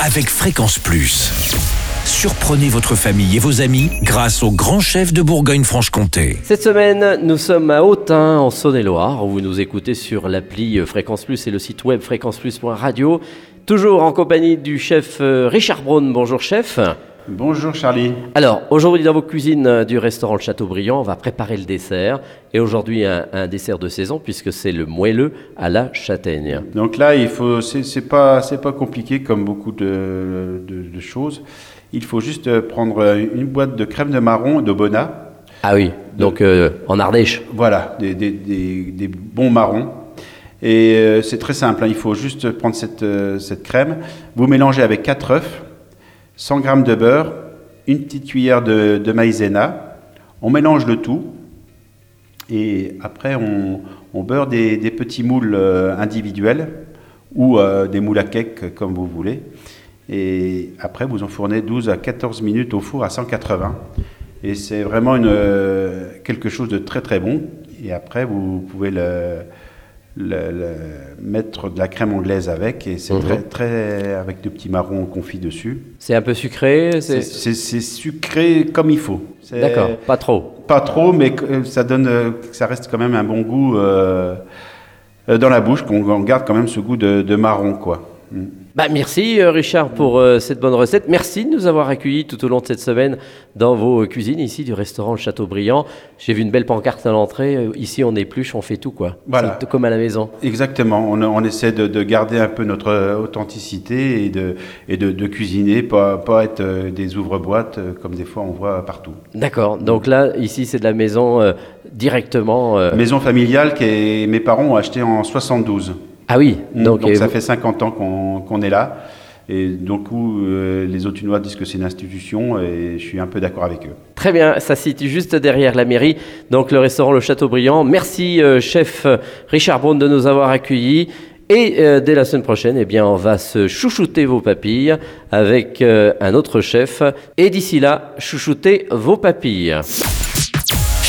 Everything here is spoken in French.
avec Fréquence Plus. Surprenez votre famille et vos amis grâce au grand chef de Bourgogne-Franche-Comté. Cette semaine, nous sommes à Autun, en Saône-et-Loire, vous nous écoutez sur l'appli Fréquence Plus et le site web fréquenceplus.radio. Toujours en compagnie du chef euh, Richard Braun. Bonjour chef. Bonjour Charlie. Alors, aujourd'hui dans vos cuisines euh, du restaurant Le Châteaubriand, on va préparer le dessert. Et aujourd'hui, un, un dessert de saison, puisque c'est le moelleux à la châtaigne. Donc là, il faut, c'est pas, c'est pas compliqué comme beaucoup de, de- de choses. Il faut juste euh, prendre une boîte de crème de marron de Bona. Ah oui, donc euh, en Ardèche. Voilà, des, des- des- des bons marrons. Et euh, c'est très simple, hein, il faut juste prendre cette, euh, cette crème, vous mélangez avec 4 œufs, 100 g de beurre, une petite cuillère de, de maïzena, on mélange le tout, et après on, beurre des, petits moules euh, individuels, ou euh, des moules à cake comme vous voulez, et après vous enfournez 12 à 14 minutes au four à 180. Et c'est vraiment euh, quelque chose de très très bon. Et après, vous pouvez le, le- le- mettre de la crème anglaise avec. Et c'est Mhm. très, très. avec de petits marrons confits dessus. C'est un peu sucré C'est sucré comme il faut. D'accord, pas trop. Pas trop, mais que- ça, donne, euh, ça reste quand même un bon goût euh, euh, dans la bouche, qu'on on garde quand même ce goût de, de marron. quoi. Bah, merci euh, Richard pour euh, cette bonne recette. Merci de nous avoir accueillis tout au long de cette semaine dans vos cuisines ici du restaurant Le Châteaubriand. J'ai vu une belle pancarte à l'entrée. Euh, Ici on épluche, on fait tout quoi. Voilà. C'est comme à la maison. Exactement, on, on essaie de, de garder un peu notre euh, authenticité et de, et de, de cuisiner, pas, pas être euh, des ouvre-boîtes euh, comme des fois on voit partout. D'accord. Donc là ici c'est de la maison euh, directement. euh, Maison familiale que mes parents ont acheté en 72. Ah oui. Donc, Donc, euh, ça vous- fait 50 ans qu'on est là. Et donc où euh, les Autunois disent que c'est une institution et je suis un peu d'accord avec eux. Très bien, ça se situe juste derrière la mairie, donc le restaurant Le Châteaubriand. Merci euh, chef Richard Braun de nous avoir accueillis. Et euh, dès la semaine prochaine, eh bien, on va se chouchouter vos papilles avec un autre chef. Et d'ici là, chouchoutez vos papilles.